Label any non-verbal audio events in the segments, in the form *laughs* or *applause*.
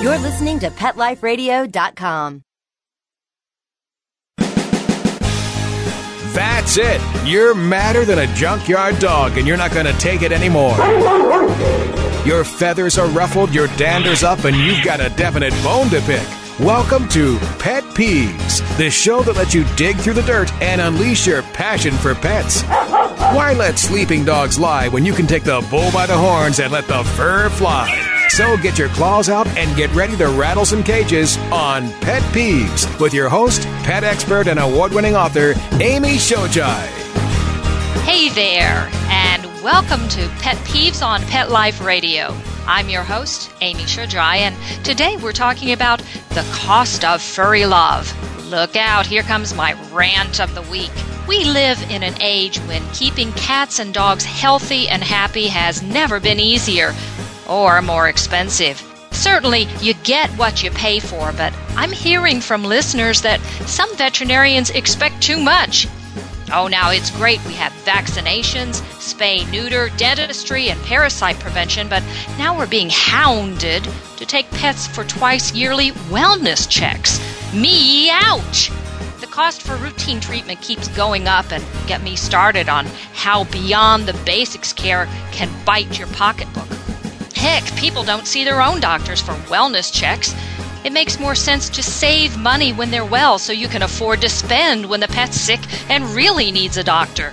You're listening to PetLifeRadio.com. That's it. You're madder than a junkyard dog, and you're not going to take it anymore. Your feathers are ruffled, your dander's up, and you've got a definite bone to pick. Welcome to Pet Peeves, the show that lets you dig through the dirt and unleash your passion for pets. Why let sleeping dogs lie when you can take the bull by the horns and let the fur fly? So get your claws out and get ready to rattle some cages on Pet Peeves with your host, pet expert, and award winning author, Amy Shojai. Hey there, and welcome to Pet Peeves on Pet Life Radio. I'm your host, Amy Shojai, and today we're talking about the cost of furry love. Look out, here comes my rant of the week. We live in an age when keeping cats and dogs healthy and happy has never been easier or more expensive. Certainly, you get what you pay for, but I'm hearing from listeners that some veterinarians expect too much. Oh, now it's great we have vaccinations, spay, neuter, dentistry, and parasite prevention, but now we're being hounded to take pets for twice yearly wellness checks. Me, ouch! The cost for routine treatment keeps going up, and get me started on how beyond the basics care can bite your pocketbook. Heck, people don't see their own doctors for wellness checks. It makes more sense to save money when they're well so you can afford to spend when the pet's sick and really needs a doctor.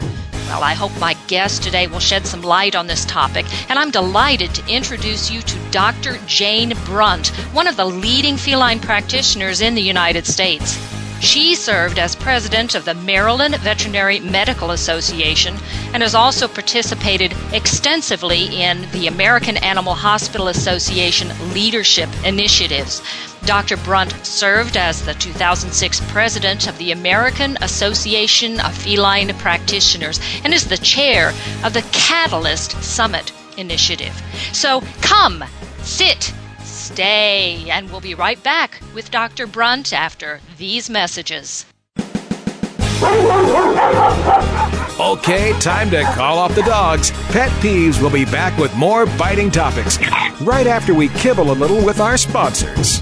Well, I hope my guest today will shed some light on this topic, and I'm delighted to introduce you to Dr. Jane Brunt, one of the leading feline practitioners in the United States. She served as president of the Maryland Veterinary Medical Association and has also participated extensively in the American Animal Hospital Association leadership initiatives. Dr. Brunt served as the 2006 president of the American Association of Feline Practitioners and is the chair of the Catalyst Summit initiative. So come, sit, stay, and we'll be right back with Dr. Brunt after these messages. Okay, time to call off the dogs. Pet Peeves will be back with more biting topics right after we kibble a little with our sponsors.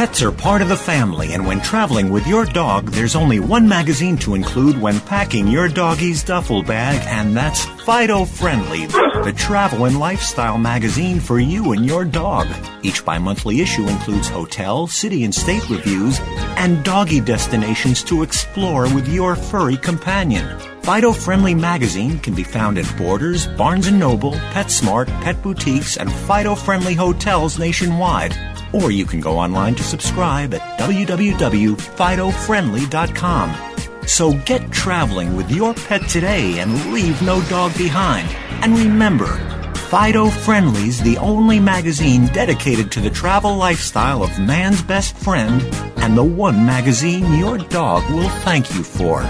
Pets are part of the family, and when traveling with your dog, there's only one magazine to include when packing your doggy's duffel bag, and that's Fido Friendly, the travel and lifestyle magazine for you and your dog. Each bi monthly issue includes hotel, city, and state reviews and doggy destinations to explore with your furry companion. Fido Friendly magazine can be found at Borders, Barnes & Noble, PetSmart, pet boutiques, and Fido Friendly hotels nationwide. Or you can go online to subscribe at www.fidofriendly.com. So get traveling with your pet today and leave no dog behind. And remember, Fido Friendly's the only magazine dedicated to the travel lifestyle of man's best friend and the one magazine your dog will thank you for.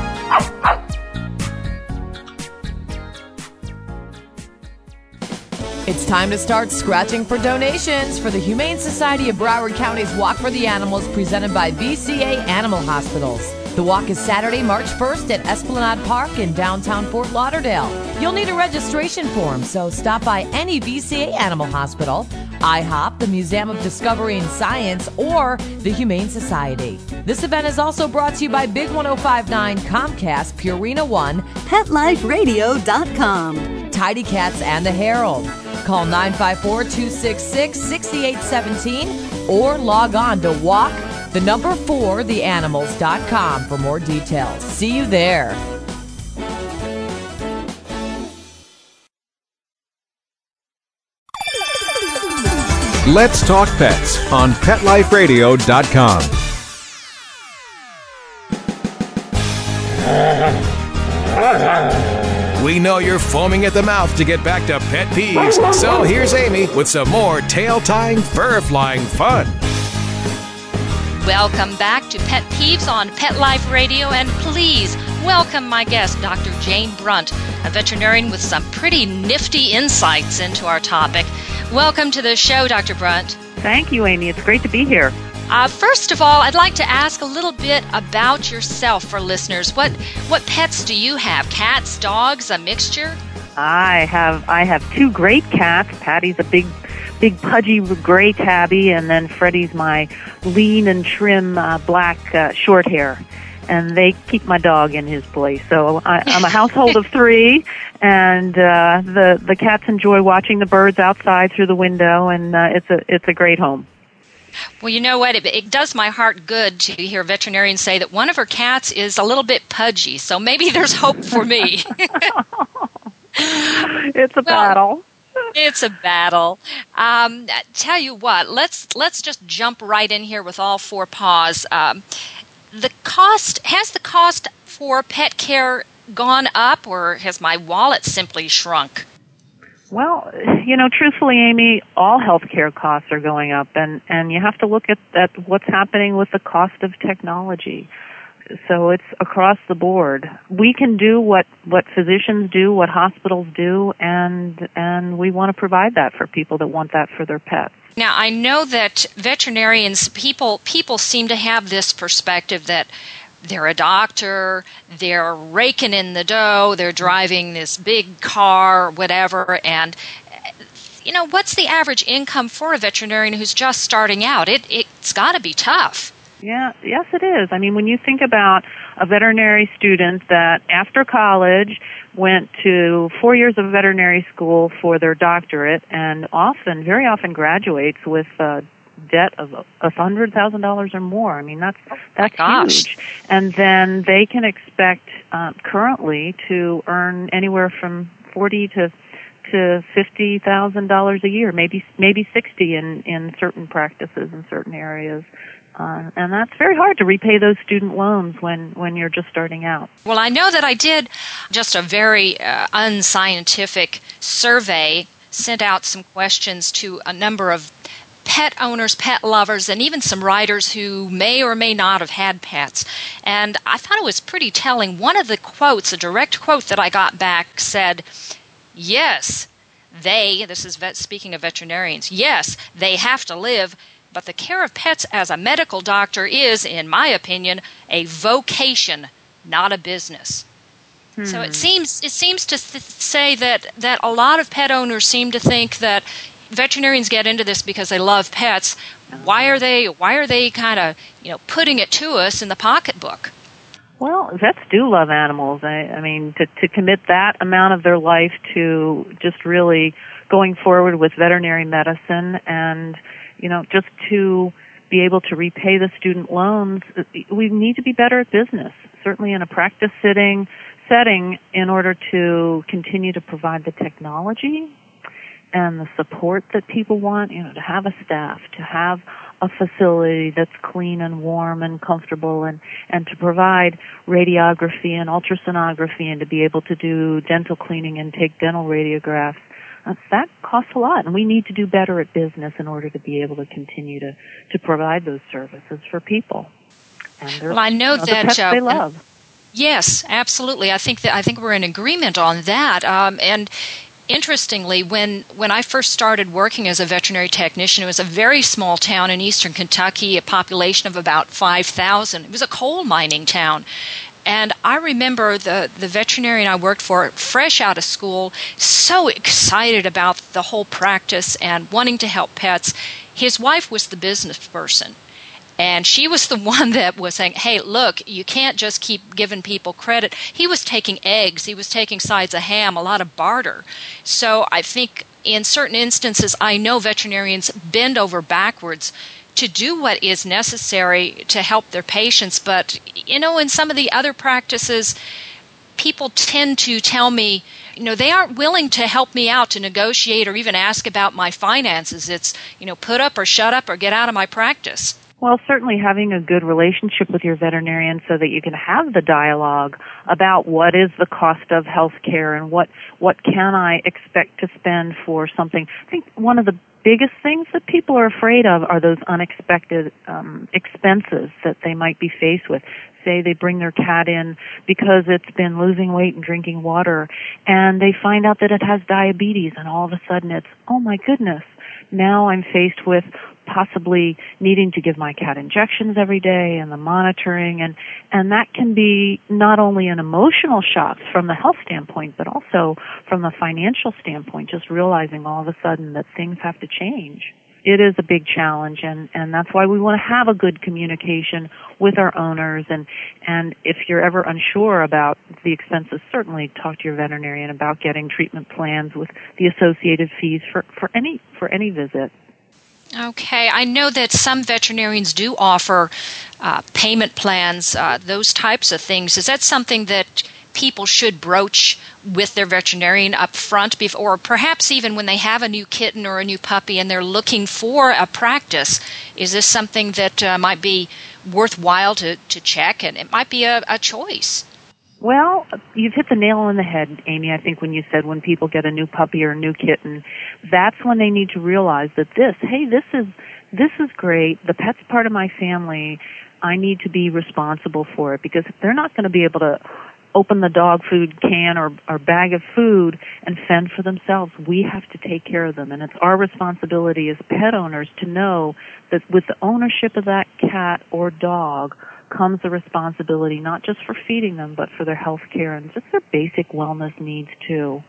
It's time to start scratching for donations for the Humane Society of Broward County's Walk for the Animals presented by VCA Animal Hospitals. The walk is Saturday, March 1st at Esplanade Park in downtown Fort Lauderdale. You'll need a registration form, so stop by any VCA Animal Hospital, IHOP, the Museum of Discovery and Science, or the Humane Society. This event is also brought to you by Big 1059 Comcast, Purina One, PetLifeRadio.com. Tidy Cats, and the Herald. Call 954 266 6817 or log on to walk the number 4 theanimals.com for more details. See you there. Let's talk pets on PetLifeRadio.com. *laughs* We know you're foaming at the mouth to get back to pet peeves, so here's Amy with some more tail tying, fur flying fun. Welcome back to Pet Peeves on Pet Life Radio, and please welcome my guest, Dr. Jane Brunt, a veterinarian with some pretty nifty insights into our topic. Welcome to the show, Dr. Brunt. Thank you, Amy. It's great to be here. Uh, first of all, I'd like to ask a little bit about yourself for listeners. What what pets do you have? Cats, dogs, a mixture? I have I have two great cats. Patty's a big, big pudgy gray tabby, and then Freddie's my lean and trim uh, black uh, short hair. And they keep my dog in his place. So I, I'm a *laughs* household of three, and uh, the the cats enjoy watching the birds outside through the window, and uh, it's a it's a great home. Well, you know what? It, it, does my heart good to hear veterinarians say that one of her cats is a little bit pudgy. So maybe *laughs* there's hope for me. *laughs* it's a well, battle. It's a battle. Um, tell you what, let's let's just jump right in here with all four paws. Um, the cost has the cost for pet care gone up, or has my wallet simply shrunk? Well, you know, truthfully, Amy, all healthcare costs are going up, and and you have to look at at what's happening with the cost of technology so it's across the board. We can do what what physicians do, what hospitals do, and and we want to provide that for people that want that for their pets. Now, I know that veterinarians people people seem to have this perspective that they're a doctor, they're raking in the dough, they're driving this big car, whatever, and you know, what's the average income for a veterinarian who's just starting out? It it's got to be tough. Yeah, yes it is. I mean, when you think about a veterinary student that after college went to four years of veterinary school for their doctorate and often, very often graduates with a debt of a hundred thousand dollars or more. I mean, that's, that's huge. And then they can expect, um, currently to earn anywhere from 40 to to fifty thousand dollars a year, maybe maybe sixty in in certain practices in certain areas. Uh, and that's very hard to repay those student loans when, when you're just starting out. Well, I know that I did just a very uh, unscientific survey, sent out some questions to a number of pet owners, pet lovers, and even some writers who may or may not have had pets. And I thought it was pretty telling. One of the quotes, a direct quote that I got back, said, Yes, they, this is vet, speaking of veterinarians, yes, they have to live but the care of pets as a medical doctor is, in my opinion, a vocation, not a business. Hmm. So it hmm. seems it seems to th- say that that a lot of pet owners seem to think that veterinarians get into this because they love pets. Why are they why are they kind of you know putting it to us in the pocketbook? Well, vets do love animals. I, I mean, to, to commit that amount of their life to just really going forward with veterinary medicine and you know, just to be able to repay the student loans, we need to be better at business, certainly in a practice sitting setting in order to continue to provide the technology and the support that people want, you know, to have a staff, to have a facility that's clean and warm and comfortable and, and to provide radiography and ultrasonography and to be able to do dental cleaning and take dental radiographs uh, that costs a lot, and we need to do better at business in order to be able to continue to to provide those services for people. And well, I know you know, that the uh, they love. Yes, absolutely. I think that I think we're in agreement on that. Um, and interestingly, when when I first started working as a veterinary technician, it was a very small town in eastern Kentucky, a population of about five thousand. It was a coal mining town, and I remember the, the veterinarian I worked for, fresh out of school, so excited about the whole practice and wanting to help pets. His wife was the business person. And she was the *laughs* one that was saying, hey, look, you can't just keep giving people credit. He was taking eggs, he was taking sides of ham, a lot of barter. So I think in certain instances, I know veterinarians bend over backwards to do what is necessary to help their patients. But, you know, in some of the other practices, people tend to tell me, you know, they aren't willing to help me out to negotiate or even ask about my finances. It's, you know, put up or shut up or get out of my practice. Well, certainly having a good relationship with your veterinarian so that you can have the dialogue about what is the cost of health care and what, what can I expect to spend for something. I think one of the biggest things that people are afraid of are those unexpected um, expenses that they might be faced with. Say they bring their cat in because it's been losing weight and drinking water and they find out that it has diabetes and all of a sudden it's, oh my goodness, now I'm faced with possibly needing to give my cat injections every day and the monitoring. And and that can be not only an emotional shock from the health standpoint but also from the financial standpoint just realizing all of a sudden that things have to change. It is a big challenge and and that's why we want to have a good communication with our owners. And and if you're ever unsure about the expenses certainly talk to your veterinarian about getting treatment plans with the associated fees for for any for any visit Okay, I know that some veterinarians do offer uh, payment plans, uh, those types of things. Is that something that people should broach with their veterinarian up front, or perhaps even when they have a new kitten or a new puppy and they're looking for a practice? Is this something that uh, might be worthwhile to, to check, and it might be a, a choice? Well, you've hit the nail on the head, Amy, I think when you said when people get a new puppy or a new kitten, that's when they need to realize that this, hey, this is, this is great. The pet's part of my family. I need to be responsible for it because if they're not going to be able to open the dog food can or, or bag of food and fend for themselves, we have to take care of them. And it's our responsibility as pet owners to know that with the ownership of that cat or dog, comes the responsibility not just for feeding them, but for their health care and just their basic wellness needs too.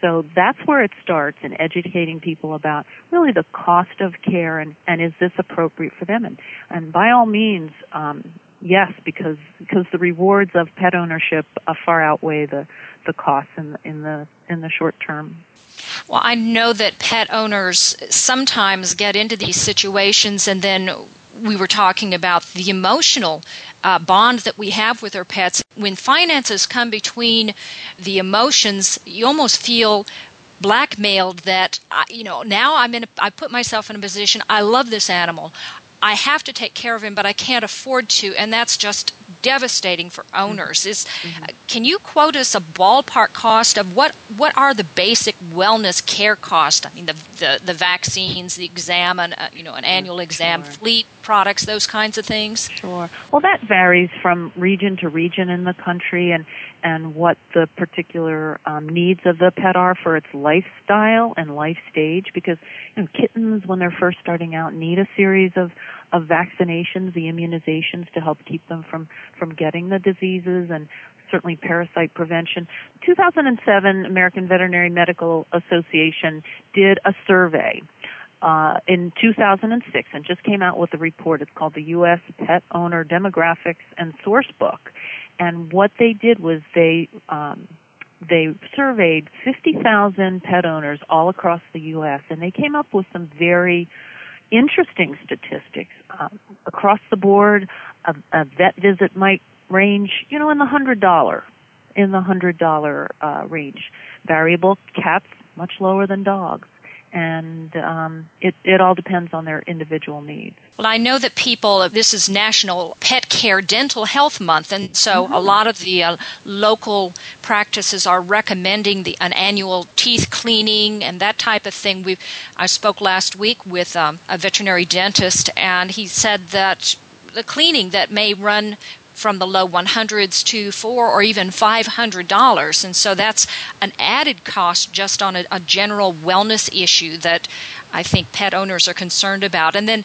So that's where it starts in educating people about really the cost of care and, and is this appropriate for them? And, and by all means, um, yes, because, because the rewards of pet ownership uh, far outweigh the, the costs in, in the, in the short term. Well, I know that pet owners sometimes get into these situations and then we were talking about the emotional uh, bond that we have with our pets. When finances come between the emotions, you almost feel blackmailed that you know now I'm in a, I put myself in a position I love this animal I have to take care of him, but I can't afford to, and that's just devastating for owners. Is mm-hmm. can you quote us a ballpark cost of what what are the basic wellness care costs? I mean, the the, the vaccines, the exam, and uh, you know, an annual exam, sure. fleet products, those kinds of things. Sure. Well, that varies from region to region in the country, and and what the particular um, needs of the pet are for its lifestyle and life stage. Because you know, kittens, when they're first starting out, need a series of of vaccinations, the immunizations to help keep them from from getting the diseases and certainly parasite prevention. 2007 American Veterinary Medical Association did a survey uh, in 2006 and just came out with a report. It's called the U.S. Pet Owner Demographics and Source Book. And what they did was they um, they surveyed 50,000 pet owners all across the U.S. and they came up with some very interesting statistics um, across the board. A, a vet visit might range, you know, in the hundred dollar, in the hundred dollar uh, range. Variable cats much lower than dogs and um, it, it all depends on their individual needs. Well, I know that people, this is National Pet Care Dental Health Month, and so mm-hmm. a lot of the uh, local practices are recommending the, an annual teeth cleaning and that type of thing. We I spoke last week with um, a veterinary dentist, and he said that the cleaning that may run from the low 100s to four or even $500. And so that's an added cost just on a, a general wellness issue that I think pet owners are concerned about. And then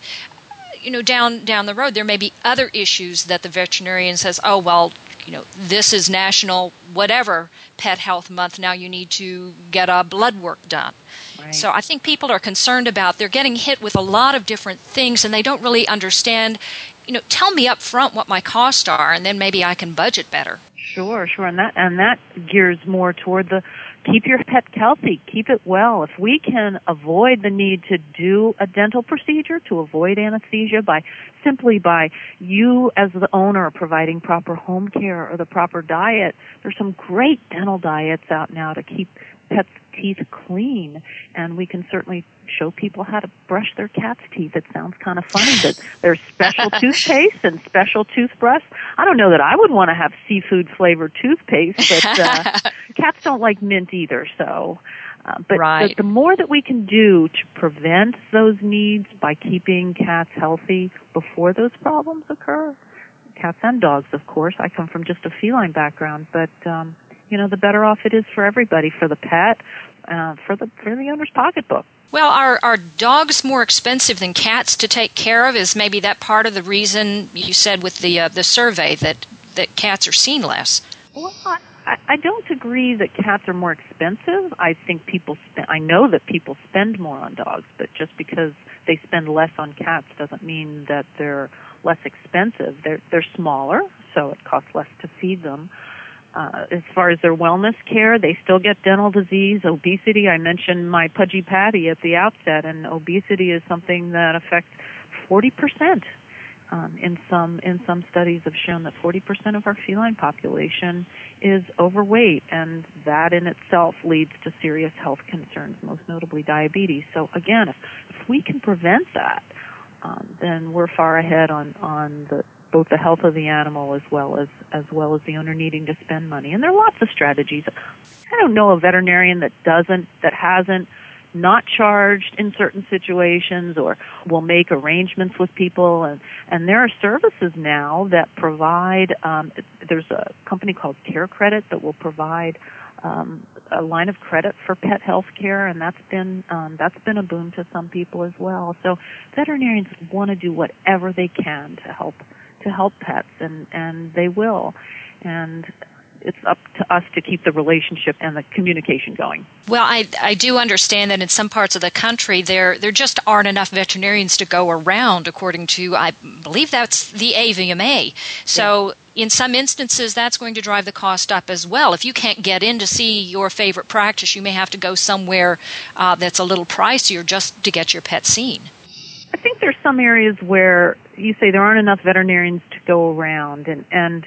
you know down down the road there may be other issues that the veterinarian says oh well you know this is national whatever pet health month now you need to get a blood work done right. so i think people are concerned about they're getting hit with a lot of different things and they don't really understand you know, tell me up front what my costs are, and then maybe I can budget better. Sure, sure, and that and that gears more toward the keep your pet healthy, keep it well. If we can avoid the need to do a dental procedure, to avoid anesthesia by simply by you as the owner providing proper home care or the proper diet, there's some great dental diets out now to keep pet's teeth clean, and we can certainly show people how to brush their cat's teeth. It sounds kind of funny that *laughs* there's special toothpaste and special toothbrush. I don't know that I would want to have seafood flavored toothpaste, but uh, *laughs* cats don't like mint either, so. Uh, but right. the, the more that we can do to prevent those needs by keeping cats healthy before those problems occur, cats and dogs, of course. I come from just a feline background, but um, you know, the better off it is for everybody, for the pet, uh, for the for the owner's pocketbook. Well, are are dogs more expensive than cats to take care of? Is maybe that part of the reason you said with the uh, the survey that that cats are seen less? Well, I, I don't agree that cats are more expensive. I think people spend. I know that people spend more on dogs, but just because they spend less on cats doesn't mean that they're less expensive. They're they're smaller, so it costs less to feed them. Uh, as far as their wellness care, they still get dental disease, obesity. I mentioned my pudgy patty at the outset, and obesity is something that affects 40%. Um, in some in some studies have shown that 40% of our feline population is overweight, and that in itself leads to serious health concerns, most notably diabetes. So again, if, if we can prevent that, um, then we're far ahead on on the both the health of the animal as well as as well as the owner needing to spend money. And there are lots of strategies. I don't know a veterinarian that doesn't that hasn't not charged in certain situations or will make arrangements with people and and there are services now that provide um there's a company called CareCredit that will provide um, a line of credit for pet health care, and that's been um, that's been a boon to some people as well. So veterinarians want to do whatever they can to help to help pets, and and they will, and it's up to us to keep the relationship and the communication going. Well, I I do understand that in some parts of the country there there just aren't enough veterinarians to go around, according to I believe that's the AVMA. So. Yeah. In some instances, that's going to drive the cost up as well. If you can't get in to see your favorite practice, you may have to go somewhere uh, that's a little pricier just to get your pet seen. I think there's some areas where you say there aren't enough veterinarians to go around, and and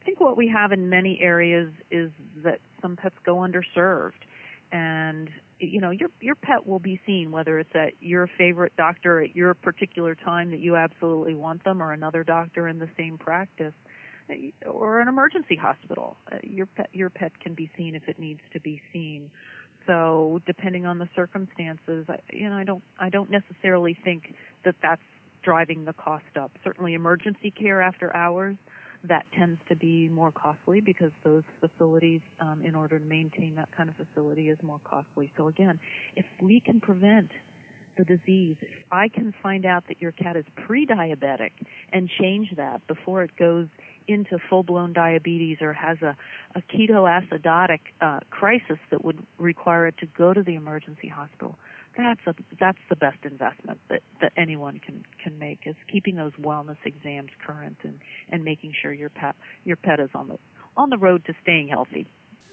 I think what we have in many areas is that some pets go underserved, and you know your your pet will be seen whether it's at your favorite doctor at your particular time that you absolutely want them, or another doctor in the same practice, or an emergency hospital. Uh, your pet your pet can be seen if it needs to be seen. So depending on the circumstances, I, you know, I don't, I don't necessarily think that that's driving the cost up. Certainly emergency care after hours, that tends to be more costly because those facilities, um, in order to maintain that kind of facility is more costly. So again, if we can prevent the disease, if I can find out that your cat is pre-diabetic and change that before it goes into full-blown diabetes or has a, a ketoacidotic uh, crisis that would require it to go to the emergency hospital, that's a, that's the best investment that, that anyone can, can make is keeping those wellness exams current and, and making sure your pet, your pet is on the, on the road to staying healthy.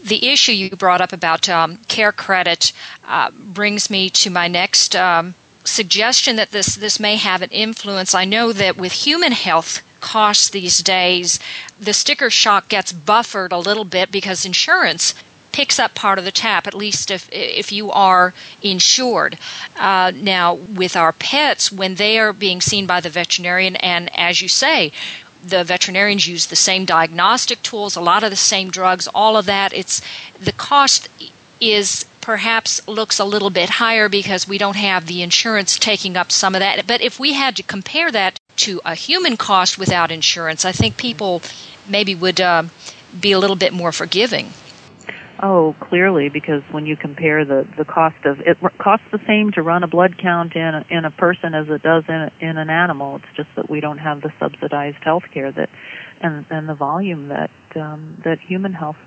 The issue you brought up about um, CareCredit uh, brings me to my next um, suggestion that this, this may have an influence. I know that with human health costs these days, the sticker shock gets buffered a little bit because insurance picks up part of the tap, at least if if you are insured. Uh, now, with our pets, when they are being seen by the veterinarian, and as you say, the veterinarians use the same diagnostic tools, a lot of the same drugs, all of that. It's the cost is perhaps looks a little bit higher because we don't have the insurance taking up some of that. But if we had to compare that to a human cost without insurance, I think people maybe would uh, be a little bit more forgiving. Oh, clearly, because when you compare the the cost of it costs the same to run a blood count in a, in a person as it does in a, in an animal. It's just that we don't have the subsidized health care that and and the volume that um, that human health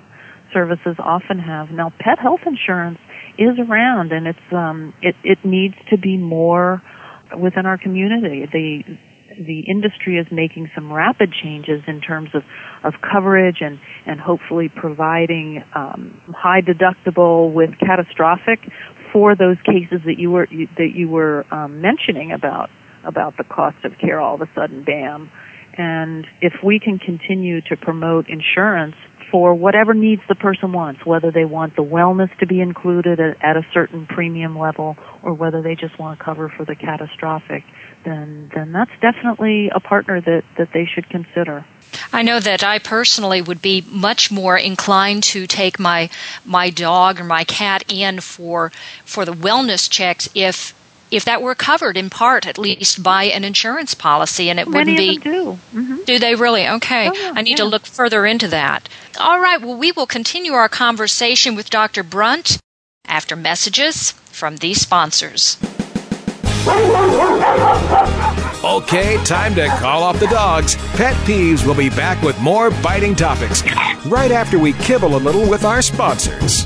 services often have. Now, pet health insurance is around, and it's um, it it needs to be more within our community. The the industry is making some rapid changes in terms of, of coverage and, and hopefully providing um, high deductible with catastrophic for those cases that you were you, that you were um, mentioning about about the cost of care all of a sudden bam. And if we can continue to promote insurance for whatever needs the person wants, whether they want the wellness to be included at, at a certain premium level or whether they just want to cover for the catastrophic, then then that's definitely a partner that, that they should consider. I know that I personally would be much more inclined to take my my dog or my cat in for for the wellness checks if if that were covered in part at least by an insurance policy and it Many wouldn't be do. Mm-hmm. do they really okay oh, yeah, i need yeah. to look further into that all right well we will continue our conversation with dr brunt after messages from these sponsors Okay, time to call off the dogs. Pet Peeves will be back with more biting topics right after we kibble a little with our sponsors.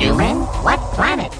human. What planet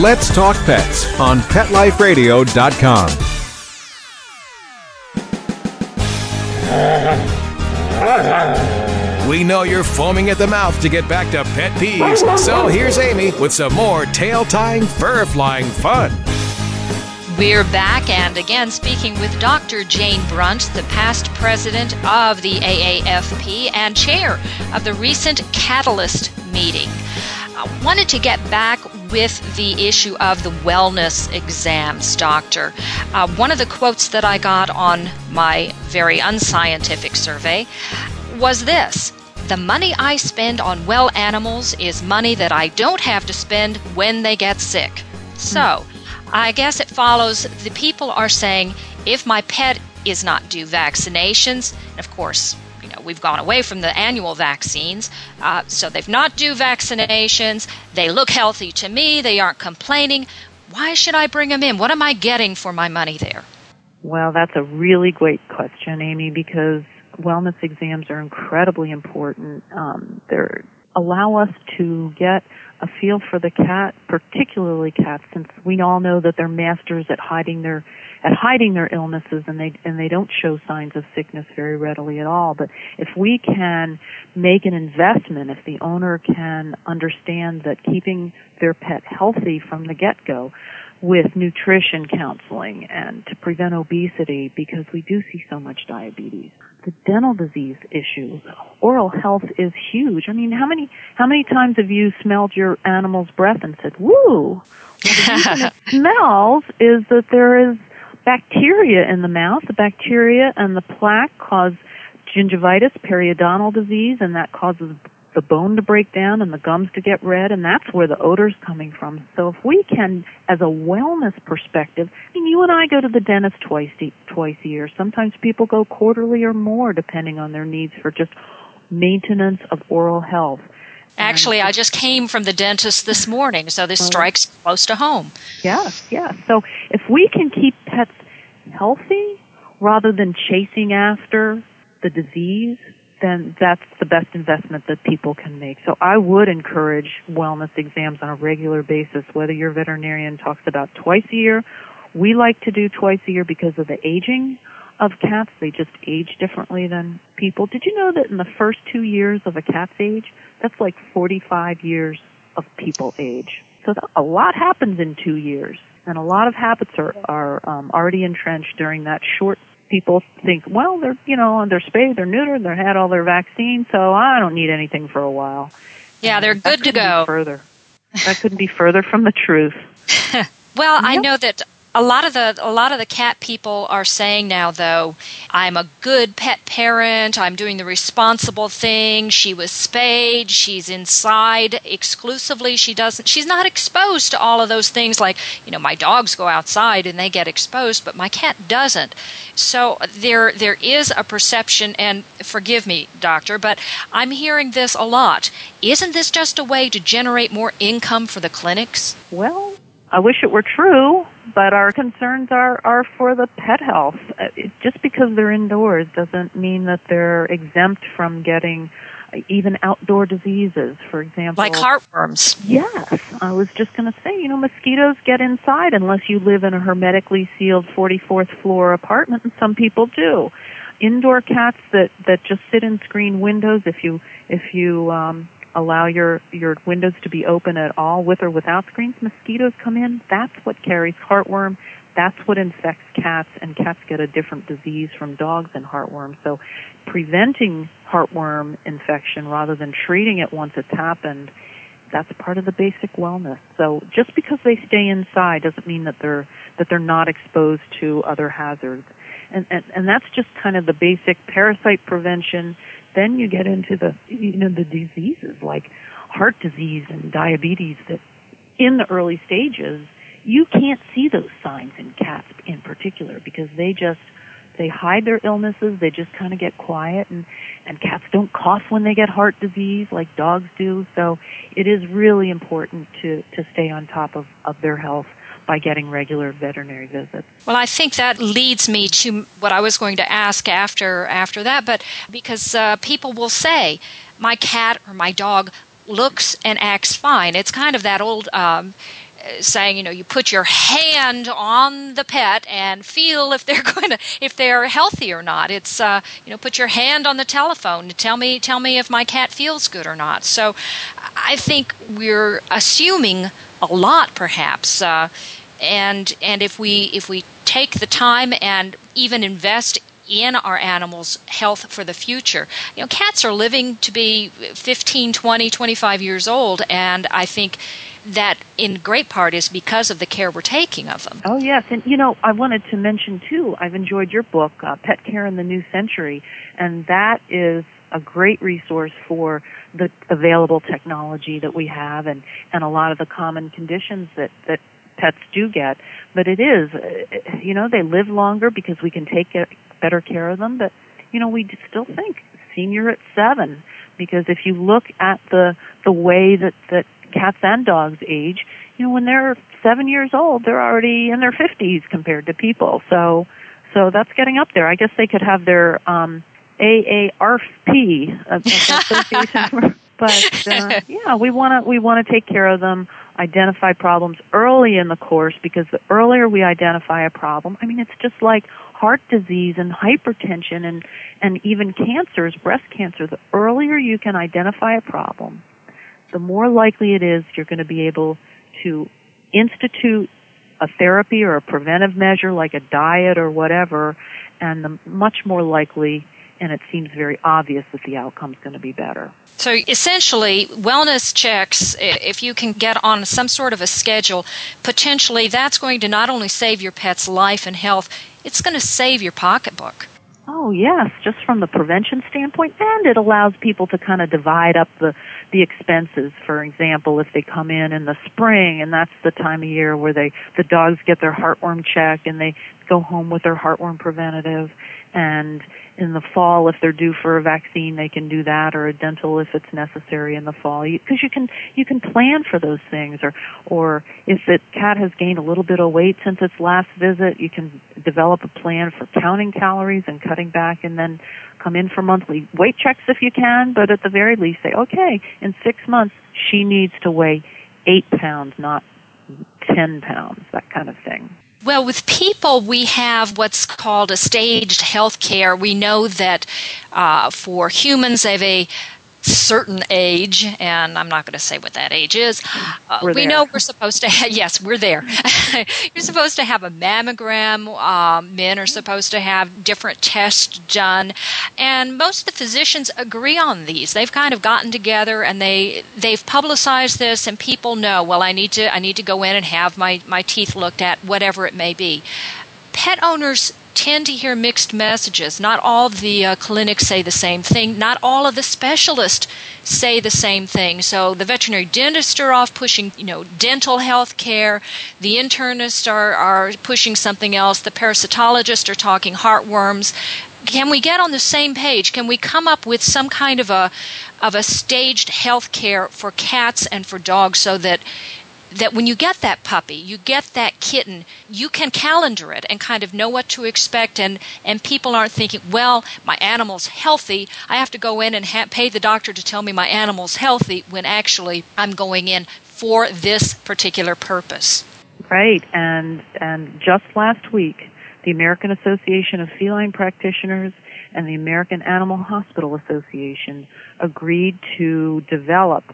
Let's talk pets on PetLifeRadio.com. We know you're foaming at the mouth to get back to pet peeves, so here's Amy with some more tail tying, fur flying fun. We're back and again speaking with Dr. Jane Brunt, the past president of the AAFP and chair of the recent Catalyst meeting. I wanted to get back with the issue of the wellness exams, Doctor. Uh, one of the quotes that I got on my very unscientific survey was this The money I spend on well animals is money that I don't have to spend when they get sick. So, I guess it follows the people are saying if my pet is not due vaccinations, of course, you know, we've gone away from the annual vaccines, uh, so they've not due vaccinations, they look healthy to me, they aren't complaining. Why should I bring them in? What am I getting for my money there? Well, that's a really great question, Amy, because wellness exams are incredibly important. Um, they allow us to get a feel for the cat, particularly cats, since we all know that they're masters at hiding their at hiding their illnesses, and they and they don't show signs of sickness very readily at all. But if we can make an investment, if the owner can understand that keeping their pet healthy from the get go with nutrition counseling and to prevent obesity because we do see so much diabetes. The dental disease issue, oral health is huge. I mean, how many how many times have you smelled your animal's breath and said, "Woo"? Well, *laughs* the reason it smells is that there is bacteria in the mouth. The bacteria and the plaque cause gingivitis, periodontal disease, and that causes the bone to break down and the gums to get red, and that's where the odor's coming from. So if we can, as a wellness perspective, I mean, you and I go to the dentist twice twice a year. Sometimes people go quarterly or more, depending on their needs for just maintenance of oral health. Actually, I just came from the dentist this morning, so this oh. strikes close to home. Yes, yes. So if we can keep pets healthy rather than chasing after the disease, then that's the best investment that people can make. So I would encourage wellness exams on a regular basis, whether your veterinarian talks about twice a year. We like to do twice a year because of the aging of cats. They just age differently than people. Did you know that in the first two years of a cat's age, that's like 45 years of people age. So a lot happens in two years. And a lot of habits are, are um, already entrenched during that short people think, well, they're, you know, they're spayed, they're neutered, they've had all their vaccines, so I don't need anything for a while. Yeah, they're good to go. Further. That couldn't be further from the truth. *laughs* well, yep. I know that a lot of the a lot of the cat people are saying now though i'm a good pet parent. I'm doing the responsible thing. She was spayed. She's inside exclusively. She doesn't she's not exposed to all of those things like you know my dogs go outside and they get exposed but my cat doesn't. So there there is a perception and forgive me doctor but i'm hearing this a lot. Isn't this just a way to generate more income for the clinics? Well I wish it were true, but our concerns are, are for the pet health. Uh, just because they're indoors doesn't mean that they're exempt from getting even outdoor diseases, for example. Like heartworms. Yes. I was just going to say, you know, mosquitoes get inside unless you live in a hermetically sealed 44th floor apartment, and some people do. Indoor cats that, that just sit in screen windows, if you, if you, um, allow your your windows to be open at all with or without screens. Mosquitoes come in. That's what carries heartworm. That's what infects cats and cats get a different disease from dogs and heartworm. So preventing heartworm infection rather than treating it once it's happened that's part of the basic wellness. So just because they stay inside doesn't mean that they're that they're not exposed to other hazards. And and, and that's just kind of the basic parasite prevention then you get into the you know the diseases like heart disease and diabetes that in the early stages you can't see those signs in cats in particular because they just they hide their illnesses. They just kind of get quiet and and cats don't cough when they get heart disease like dogs do. So it is really important to to stay on top of of their health by getting regular veterinary visits. Well, I think that leads me to what I was going to ask after after that, but because uh, people will say my cat or my dog looks and acts fine. It's kind of that old um, saying, you know, you put your hand on the pet and feel if they're *laughs* going to if they're healthy or not. It's uh, you know, put your hand on the telephone to tell me tell me if my cat feels good or not. So, I think we're assuming a lot, perhaps. Uh, and and if we if we take the time and even invest in our animals' health for the future. You know, cats are living to be 15, 20, 25 years old, and I think that in great part is because of the care we're taking of them. Oh, yes. And, you know, I wanted to mention, too, I've enjoyed your book, uh, Pet Care in the New Century, and that is a great resource for the available technology that we have and, and a lot of the common conditions that, that pets do get. But it is, uh, you know, they live longer because we can take better care of them. But, you know, we still think senior at seven because if you look at the, the way that, that cats and dogs age, you know, when they're seven years old, they're already in their fifties compared to people. So, so that's getting up there. I guess they could have their, um, AARP, uh, *laughs* association. but uh, yeah, we want to we want to take care of them identify problems early in the course because the earlier we identify a problem, I mean, it's just like heart disease and hypertension and, and even cancers, breast cancer. The earlier you can identify a problem, the more likely it is you're going to be able to institute a therapy or a preventive measure like a diet or whatever, and the much more likely and it seems very obvious that the outcome is going to be better. So essentially, wellness checks, if you can get on some sort of a schedule, potentially that's going to not only save your pet's life and health, it's going to save your pocketbook. Oh yes, just from the prevention standpoint, and it allows people to kind of divide up the the expenses. For example, if they come in in the spring, and that's the time of year where they the dogs get their heartworm check, and they go home with their heartworm preventative and in the fall if they're due for a vaccine they can do that or a dental if it's necessary in the fall. Because you, can you can plan for those things or or if the cat has gained a little bit of weight since its last visit you can develop a plan for counting calories and cutting back and then come in for monthly weight checks if you can but at the very least say okay in 6 months she needs to weigh 8 pounds not 10 pounds that kind of thing well, with people, we have what's called a staged health care. We know that uh, for humans, they have a certain age, and I'm not going to say what that age is. Uh, we know we're supposed to have, *laughs* yes, we're there. *laughs* You're supposed to have a mammogram. Um, men are supposed to have different tests done. And most of the physicians agree on these. They've kind of gotten together and they, they've publicized this and people know, well, I need to, I need to go in and have my, my teeth looked at, whatever it may be. Pet owners tend to hear mixed messages. Not all the uh, clinics say the same thing. Not all of the specialists say the same thing. So the veterinary dentists are off pushing, you know, dental health care. The internists are, are pushing something else. The parasitologists are talking heartworms. Can we get on the same page? Can we come up with some kind of a of a staged health care for cats and for dogs so that that when you get that puppy, you get that kitten, you can calendar it and kind of know what to expect. And, and people aren't thinking, well, my animal's healthy. I have to go in and ha- pay the doctor to tell me my animal's healthy when actually I'm going in for this particular purpose. Right. And, and just last week, the American Association of Feline Practitioners and the American Animal Hospital Association agreed to develop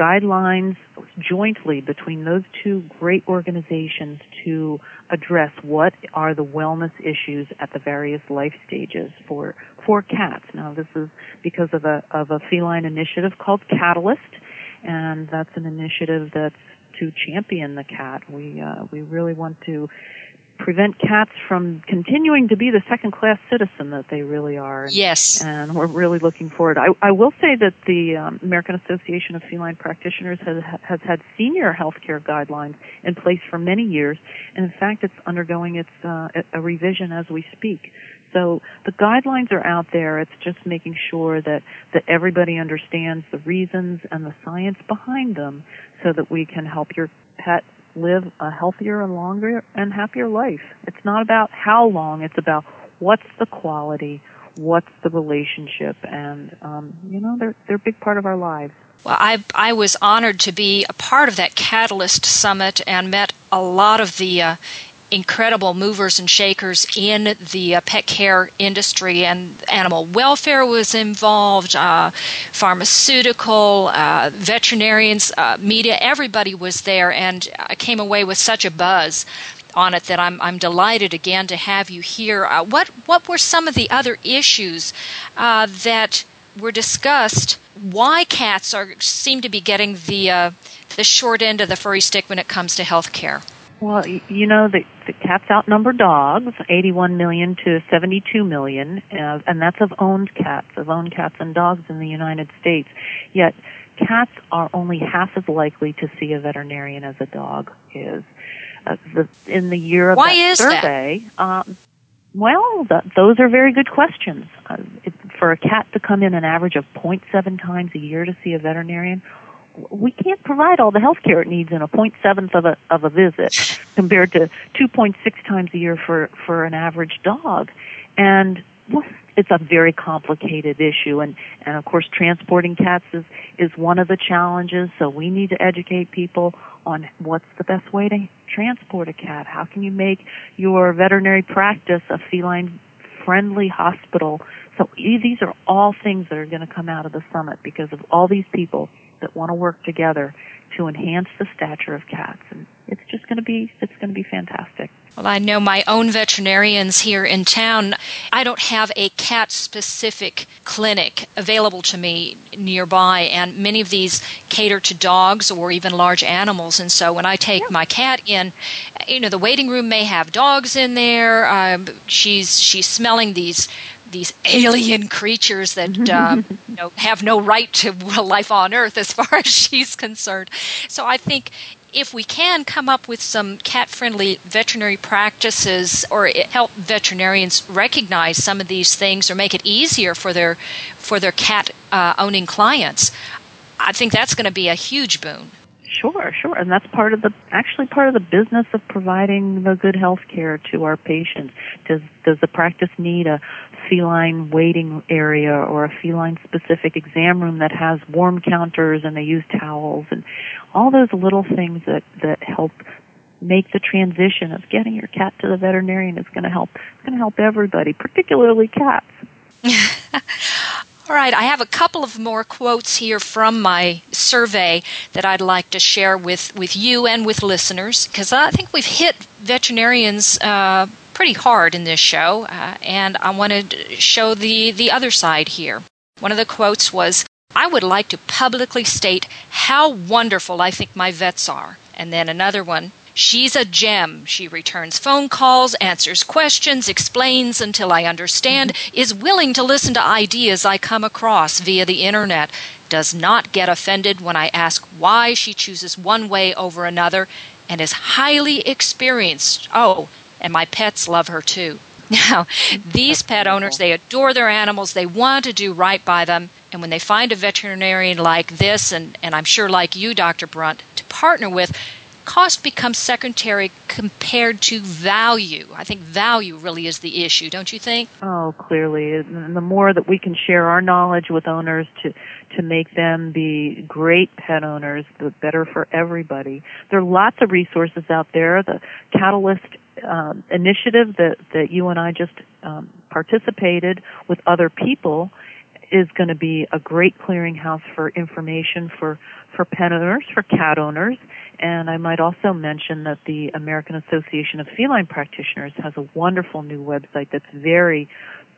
guidelines jointly between those two great organizations to address what are the wellness issues at the various life stages for for cats. Now this is because of a of a feline initiative called Catalyst and that's an initiative that's to champion the cat. We uh, we really want to prevent cats from continuing to be the second class citizen that they really are. Yes. And we're really looking forward. I, I will say that the um, American Association of Feline Practitioners has, has had senior healthcare guidelines in place for many years. And in fact, it's undergoing its, uh, a revision as we speak. So the guidelines are out there. It's just making sure that, that everybody understands the reasons and the science behind them so that we can help your pet live a healthier and longer and happier life. It's not about how long, it's about what's the quality, what's the relationship, and um, you know they're they're a big part of our lives. Well, I I was honored to be a part of that Catalyst Summit and met a lot of the uh, incredible movers and shakers in the uh, pet care industry, and animal welfare was involved, uh, pharmaceutical, uh, veterinarians, uh, media, everybody was there, and I came away with such a buzz on it that I'm I'm delighted again to have you here. Uh, what what were some of the other issues that were discussed? Why cats are seem to be getting the the short end of the furry stick when it comes to health care? Well, you know, the, the cats outnumber dogs, 81 million to 72 million, uh, and that's of owned cats, of owned cats and dogs in the United States. Yet, cats are only half as likely to see a veterinarian as a dog is. Uh, the, in the year of Why that survey, that? Um, well, those are very good questions. Uh, it, for a cat to come in an average of 0.7 times a year to see a veterinarian, we can't provide all the health care it needs in a point seventh of a of a visit *sighs* compared to 2.6 times a year for for an average dog. And it's a very complicated issue. And and of course transporting cats is is one of the challenges. So we need to educate people on what's the best way to transport a cat. How can you make your veterinary practice a feline friendly hospital? So these are all things that are going to come out of the summit because of all these people that want to work together to enhance the stature of cats and it's just going to be it's going to be fantastic. Well, I know my own veterinarians here in town. I don't have a cat specific clinic available to me nearby, and many of these cater to dogs or even large animals. And so when I take yeah. my cat in, you know, the waiting room may have dogs in there. Um, she's she's smelling these these alien creatures that *laughs* um, you know, have no right to *laughs* life on Earth, as far as she's concerned. So I think if we can come up with some cat friendly veterinary practices or help veterinarians recognize some of these things or make it easier for their for their cat uh, owning clients, I think that's going to be a huge boon. Sure, sure. And that's part of the, actually part of the business of providing the good health care to our patients. Does, does the practice need a feline waiting area or a feline specific exam room that has warm counters and they use towels and all those little things that, that help make the transition of getting your cat to the veterinarian is going to help, it's going to help everybody, particularly cats. *laughs* All right, I have a couple of more quotes here from my survey that I'd like to share with, with you and with listeners because I think we've hit veterinarians uh, pretty hard in this show, uh, and I wanted to show the, the other side here. One of the quotes was I would like to publicly state how wonderful I think my vets are. And then another one She's a gem. She returns phone calls, answers questions, explains until I understand, is willing to listen to ideas I come across via the internet, does not get offended when I ask why she chooses one way over another, and is highly experienced. Oh, and my pets love her too. *laughs* Now, these pet owners, they adore their animals, they want to do right by them, and when they find a veterinarian like this, and, and I'm sure like you, Dr. Brunt, to partner with, cost becomes secondary compared to value. I think value really is the issue, don't you think? Oh, clearly. And the more that we can share our knowledge with owners to to make them be great pet owners, the better for everybody. There are lots of resources out there. The Catalyst um, initiative that that you and I just um, participated with other people is going to be a great clearinghouse for information for for pet owners, for cat owners, and I might also mention that the American Association of Feline Practitioners has a wonderful new website that's very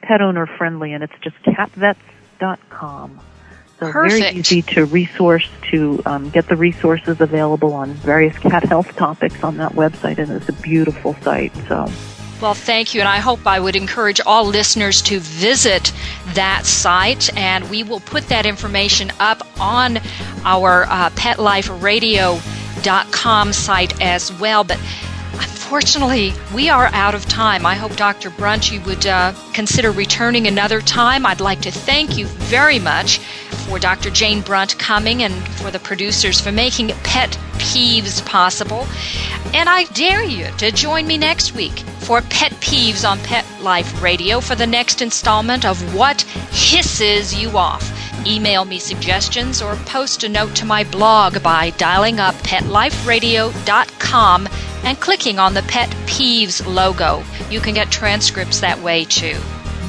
pet owner friendly, and it's just catvets.com. So Perfect. very easy to resource to um, get the resources available on various cat health topics on that website, and it's a beautiful site. So. Well, thank you, and I hope I would encourage all listeners to visit that site, and we will put that information up on our uh, Pet Life Radio com site as well. But unfortunately, we are out of time. I hope, Dr. Brunt, you would uh, consider returning another time. I'd like to thank you very much for Dr. Jane Brunt coming and for the producers for making Pet Peeves possible. And I dare you to join me next week for Pet Peeves on Pet Life Radio for the next installment of What Hisses You Off. Email me suggestions or post a note to my blog by dialing up petliferadio.com and clicking on the Pet Peeves logo. You can get transcripts that way too.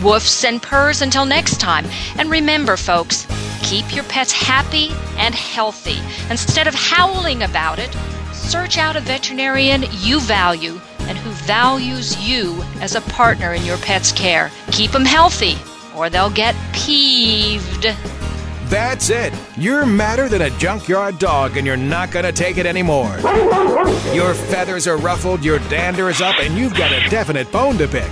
Woofs and purrs until next time. And remember, folks, keep your pets happy and healthy. Instead of howling about it, search out a veterinarian you value and who values you as a partner in your pet's care. Keep them healthy or they'll get peeved. That's it. You're madder than a junkyard dog and you're not going to take it anymore. Your feathers are ruffled, your dander is up, and you've got a definite bone to pick.